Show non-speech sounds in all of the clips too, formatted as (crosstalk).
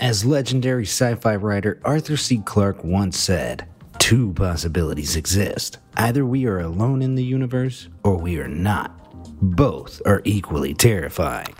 As legendary sci fi writer Arthur C. Clarke once said, two possibilities exist. Either we are alone in the universe, or we are not. Both are equally terrifying.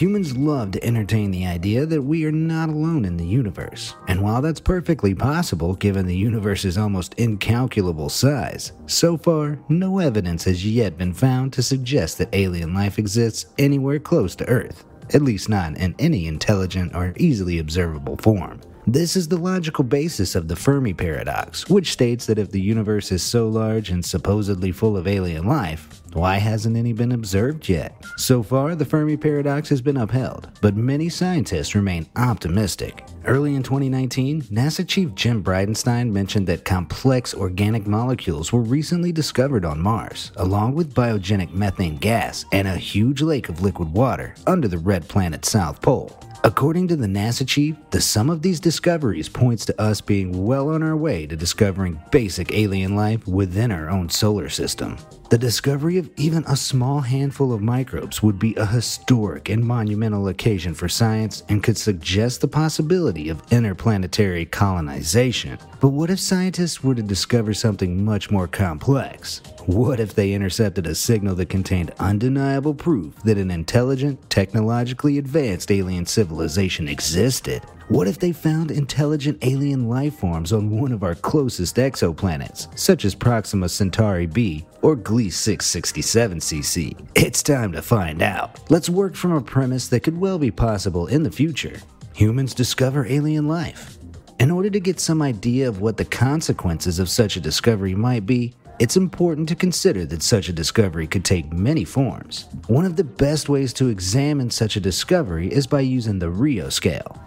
Humans love to entertain the idea that we are not alone in the universe. And while that's perfectly possible given the universe's almost incalculable size, so far, no evidence has yet been found to suggest that alien life exists anywhere close to Earth, at least not in any intelligent or easily observable form. This is the logical basis of the Fermi paradox, which states that if the universe is so large and supposedly full of alien life, why hasn't any been observed yet? So far, the Fermi paradox has been upheld, but many scientists remain optimistic. Early in 2019, NASA Chief Jim Bridenstine mentioned that complex organic molecules were recently discovered on Mars, along with biogenic methane gas and a huge lake of liquid water under the red planet's south pole. According to the NASA chief, the sum of these discoveries points to us being well on our way to discovering basic alien life within our own solar system. The discovery even a small handful of microbes would be a historic and monumental occasion for science and could suggest the possibility of interplanetary colonization. But what if scientists were to discover something much more complex? What if they intercepted a signal that contained undeniable proof that an intelligent, technologically advanced alien civilization existed? What if they found intelligent alien life forms on one of our closest exoplanets, such as Proxima Centauri b or Gliese 667cc? It's time to find out. Let's work from a premise that could well be possible in the future. Humans discover alien life. In order to get some idea of what the consequences of such a discovery might be, it's important to consider that such a discovery could take many forms. One of the best ways to examine such a discovery is by using the Rio scale.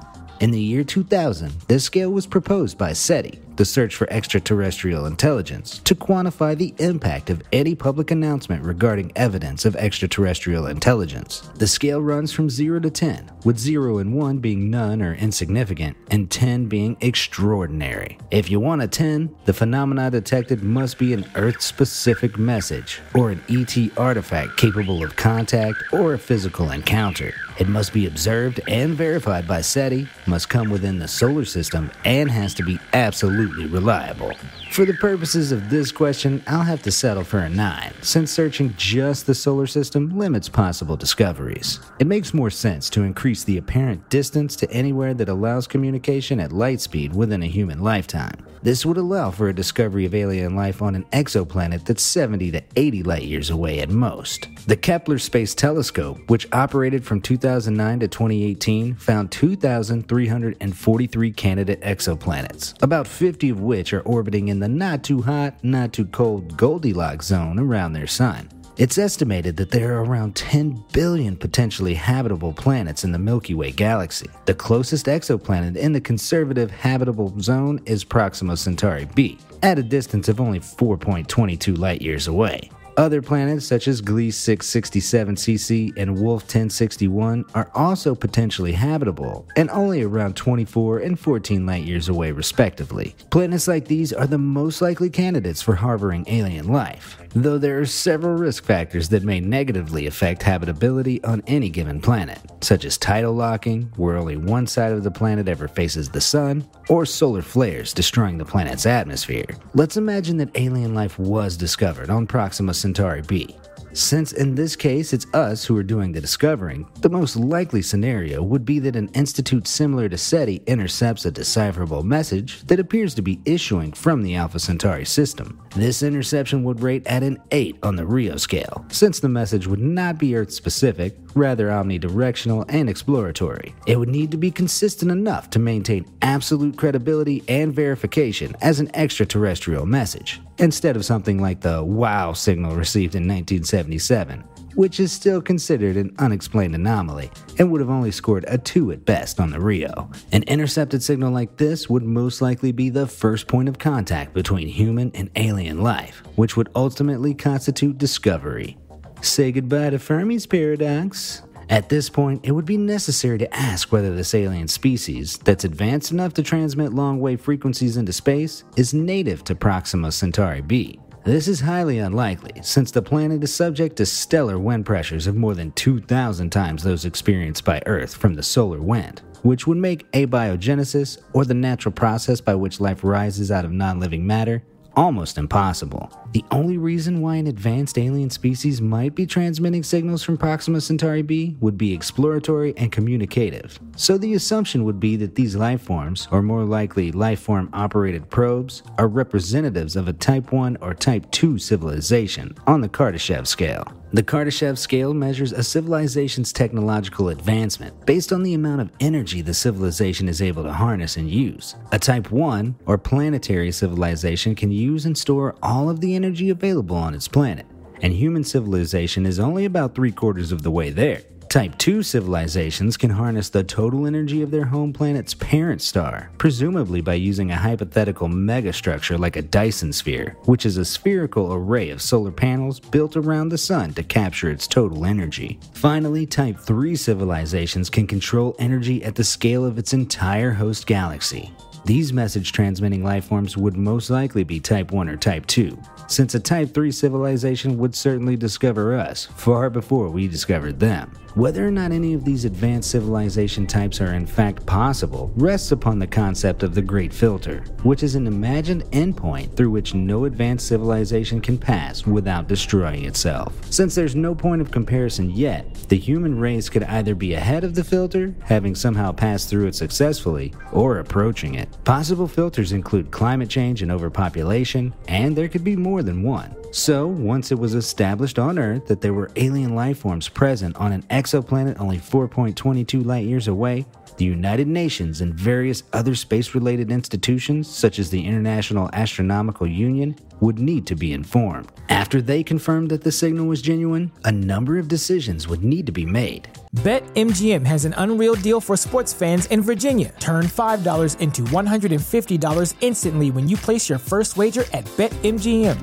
In the year 2000, this scale was proposed by SETI, the Search for Extraterrestrial Intelligence, to quantify the impact of any public announcement regarding evidence of extraterrestrial intelligence. The scale runs from 0 to 10, with 0 and 1 being none or insignificant, and 10 being extraordinary. If you want a 10, the phenomena detected must be an Earth specific message, or an ET artifact capable of contact or a physical encounter. It must be observed and verified by SETI, must come within the solar system, and has to be absolutely reliable. For the purposes of this question, I'll have to settle for a 9, since searching just the solar system limits possible discoveries. It makes more sense to increase the apparent distance to anywhere that allows communication at light speed within a human lifetime. This would allow for a discovery of alien life on an exoplanet that's 70 to 80 light years away at most. The Kepler Space Telescope, which operated from 2009 to 2018, found 2,343 candidate exoplanets, about 50 of which are orbiting in the not too hot, not too cold Goldilocks zone around their sun. It's estimated that there are around 10 billion potentially habitable planets in the Milky Way galaxy. The closest exoplanet in the conservative habitable zone is Proxima Centauri b, at a distance of only 4.22 light years away. Other planets such as Gliese 667cc and Wolf 1061 are also potentially habitable and only around 24 and 14 light years away, respectively. Planets like these are the most likely candidates for harboring alien life, though there are several risk factors that may negatively affect habitability on any given planet, such as tidal locking, where only one side of the planet ever faces the sun, or solar flares destroying the planet's atmosphere. Let's imagine that alien life was discovered on Proxima Centauri b. Since in this case it's us who are doing the discovering, the most likely scenario would be that an institute similar to SETI intercepts a decipherable message that appears to be issuing from the Alpha Centauri system. This interception would rate at an 8 on the Rio scale, since the message would not be Earth specific, rather omnidirectional and exploratory. It would need to be consistent enough to maintain absolute credibility and verification as an extraterrestrial message, instead of something like the WOW signal received in 1977, which is still considered an unexplained anomaly and would have only scored a 2 at best on the Rio. An intercepted signal like this would most likely be the first point of contact between human and alien life, which would ultimately constitute discovery. Say goodbye to Fermi's paradox. At this point, it would be necessary to ask whether this alien species, that's advanced enough to transmit long wave frequencies into space, is native to Proxima Centauri b. This is highly unlikely, since the planet is subject to stellar wind pressures of more than 2,000 times those experienced by Earth from the solar wind, which would make abiogenesis, or the natural process by which life rises out of non living matter, almost impossible. The only reason why an advanced alien species might be transmitting signals from Proxima Centauri b would be exploratory and communicative. So the assumption would be that these life forms, or more likely life form operated probes, are representatives of a Type 1 or Type 2 civilization on the Kardashev scale. The Kardashev scale measures a civilization's technological advancement based on the amount of energy the civilization is able to harness and use. A Type 1 or planetary civilization can use and store all of the energy available on its planet, and human civilization is only about three quarters of the way there. Type 2 civilizations can harness the total energy of their home planet's parent star, presumably by using a hypothetical megastructure like a Dyson sphere, which is a spherical array of solar panels built around the sun to capture its total energy. Finally, Type 3 civilizations can control energy at the scale of its entire host galaxy. These message transmitting life forms would most likely be Type 1 or Type 2, since a Type 3 civilization would certainly discover us far before we discovered them. Whether or not any of these advanced civilization types are in fact possible rests upon the concept of the Great Filter, which is an imagined endpoint through which no advanced civilization can pass without destroying itself. Since there's no point of comparison yet, the human race could either be ahead of the filter, having somehow passed through it successfully, or approaching it. Possible filters include climate change and overpopulation, and there could be more than one. So, once it was established on Earth that there were alien life forms present on an exoplanet only 4.22 light years away, the United Nations and various other space related institutions, such as the International Astronomical Union, would need to be informed. After they confirmed that the signal was genuine, a number of decisions would need to be made. BetMGM has an unreal deal for sports fans in Virginia. Turn $5 into $150 instantly when you place your first wager at BetMGM.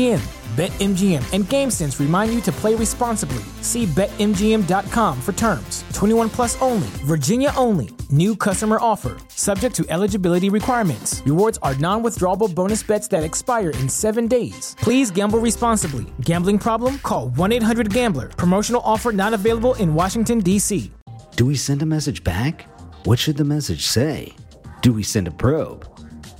BetMGM and GameSense remind you to play responsibly. See BetMGM.com for terms. 21 plus only, Virginia only. New customer offer. Subject to eligibility requirements. Rewards are non withdrawable bonus bets that expire in seven days. Please gamble responsibly. Gambling problem? Call 1 800 Gambler. Promotional offer not available in Washington, D.C. Do we send a message back? What should the message say? Do we send a probe?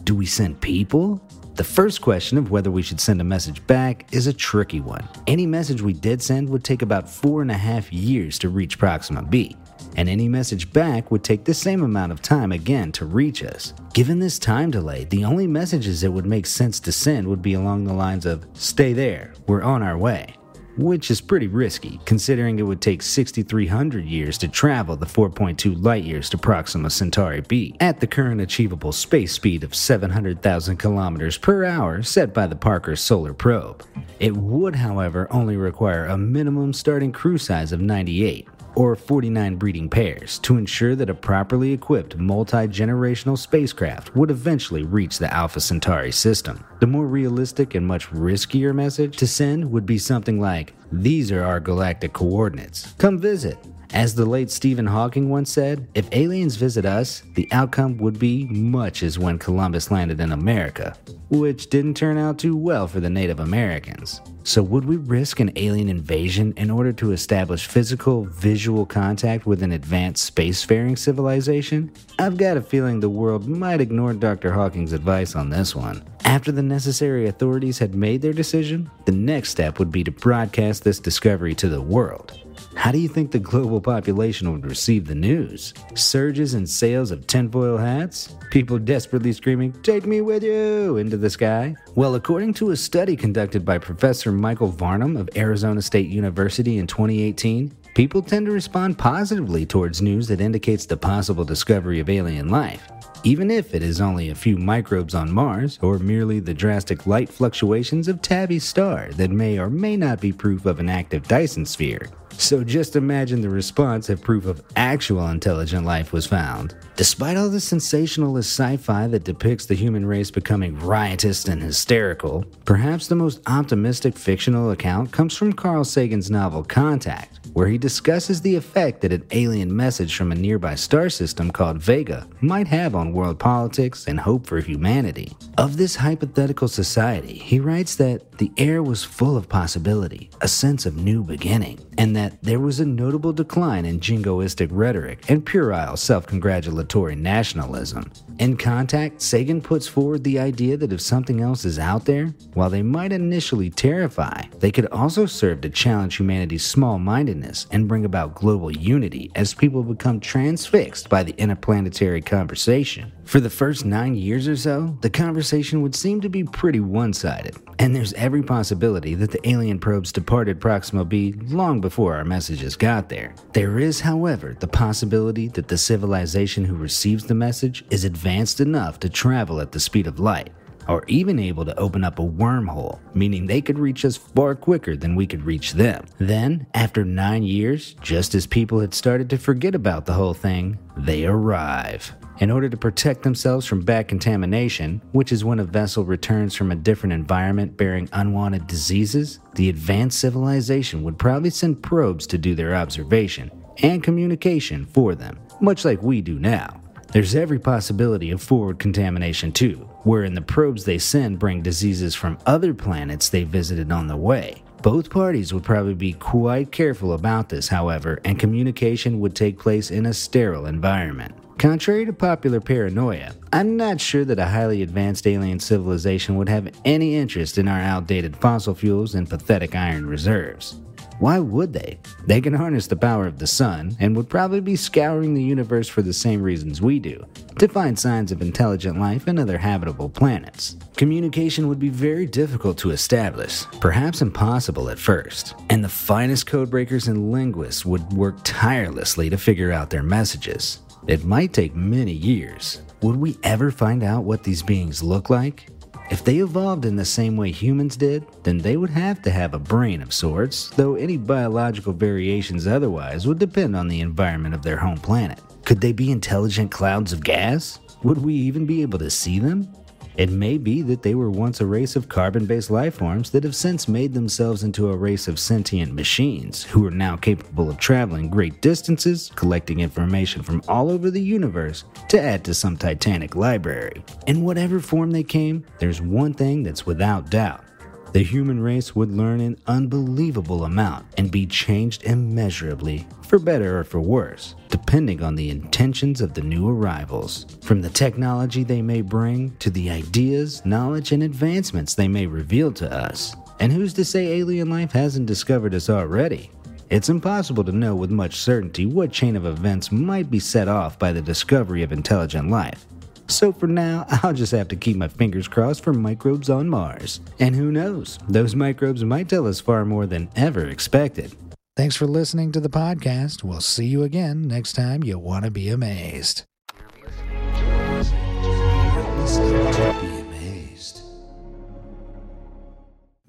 Do we send people? The first question of whether we should send a message back is a tricky one. Any message we did send would take about four and a half years to reach Proxima b, and any message back would take the same amount of time again to reach us. Given this time delay, the only messages that would make sense to send would be along the lines of, Stay there, we're on our way which is pretty risky, considering it would take 6,300 years to travel the 4.2 light years to Proxima Centauri b at the current achievable space speed of 700,000 kilometers per hour set by the Parker Solar Probe. It would, however, only require a minimum starting crew size of 98, or 49 breeding pairs to ensure that a properly equipped multi generational spacecraft would eventually reach the Alpha Centauri system. The more realistic and much riskier message to send would be something like, These are our galactic coordinates. Come visit. As the late Stephen Hawking once said, if aliens visit us, the outcome would be much as when Columbus landed in America, which didn't turn out too well for the Native Americans. So, would we risk an alien invasion in order to establish physical, visual contact with an advanced spacefaring civilization? I've got a feeling the world might ignore Dr. Hawking's advice on this one. After the necessary authorities had made their decision, the next step would be to broadcast this discovery to the world. How do you think the global population would receive the news? Surges in sales of tinfoil hats? People desperately screaming, Take me with you! into the sky? Well, according to a study conducted by Professor Michael Varnum of Arizona State University in 2018, people tend to respond positively towards news that indicates the possible discovery of alien life. Even if it is only a few microbes on Mars or merely the drastic light fluctuations of Tabby's star that may or may not be proof of an active Dyson sphere. So just imagine the response if proof of actual intelligent life was found. Despite all the sensationalist sci fi that depicts the human race becoming riotous and hysterical, perhaps the most optimistic fictional account comes from Carl Sagan's novel Contact where he discusses the effect that an alien message from a nearby star system called Vega might have on world politics and hope for humanity. Of this hypothetical society, he writes that the air was full of possibility, a sense of new beginning, and that there was a notable decline in jingoistic rhetoric and puerile self congratulatory nationalism. In Contact, Sagan puts forward the idea that if something else is out there, while they might initially terrify, they could also serve to challenge humanity's small mindedness and bring about global unity as people become transfixed by the interplanetary conversation. For the first nine years or so, the conversation would seem to be pretty one sided, and there's every possibility that the alien probes departed Proxima b long before our messages got there. There is, however, the possibility that the civilization who receives the message is advanced enough to travel at the speed of light, or even able to open up a wormhole, meaning they could reach us far quicker than we could reach them. Then, after nine years, just as people had started to forget about the whole thing, they arrive. In order to protect themselves from back contamination, which is when a vessel returns from a different environment bearing unwanted diseases, the advanced civilization would probably send probes to do their observation and communication for them, much like we do now. There's every possibility of forward contamination too, wherein the probes they send bring diseases from other planets they visited on the way. Both parties would probably be quite careful about this, however, and communication would take place in a sterile environment. Contrary to popular paranoia, I'm not sure that a highly advanced alien civilization would have any interest in our outdated fossil fuels and pathetic iron reserves. Why would they? They can harness the power of the sun and would probably be scouring the universe for the same reasons we do to find signs of intelligent life in other habitable planets. Communication would be very difficult to establish, perhaps impossible at first, and the finest codebreakers and linguists would work tirelessly to figure out their messages. It might take many years. Would we ever find out what these beings look like? If they evolved in the same way humans did, then they would have to have a brain of sorts, though any biological variations otherwise would depend on the environment of their home planet. Could they be intelligent clouds of gas? Would we even be able to see them? It may be that they were once a race of carbon based life forms that have since made themselves into a race of sentient machines who are now capable of traveling great distances, collecting information from all over the universe to add to some titanic library. In whatever form they came, there's one thing that's without doubt the human race would learn an unbelievable amount and be changed immeasurably, for better or for worse, depending on the intentions of the new arrivals. From the technology they may bring to the ideas, knowledge, and advancements they may reveal to us. And who's to say alien life hasn't discovered us already? It's impossible to know with much certainty what chain of events might be set off by the discovery of intelligent life. So for now, (laughs) I'll just have to keep my fingers crossed for microbes on Mars. And who knows, those microbes might tell us far more than ever expected. Thanks for listening to the podcast. We'll see you again next time you want to be amazed.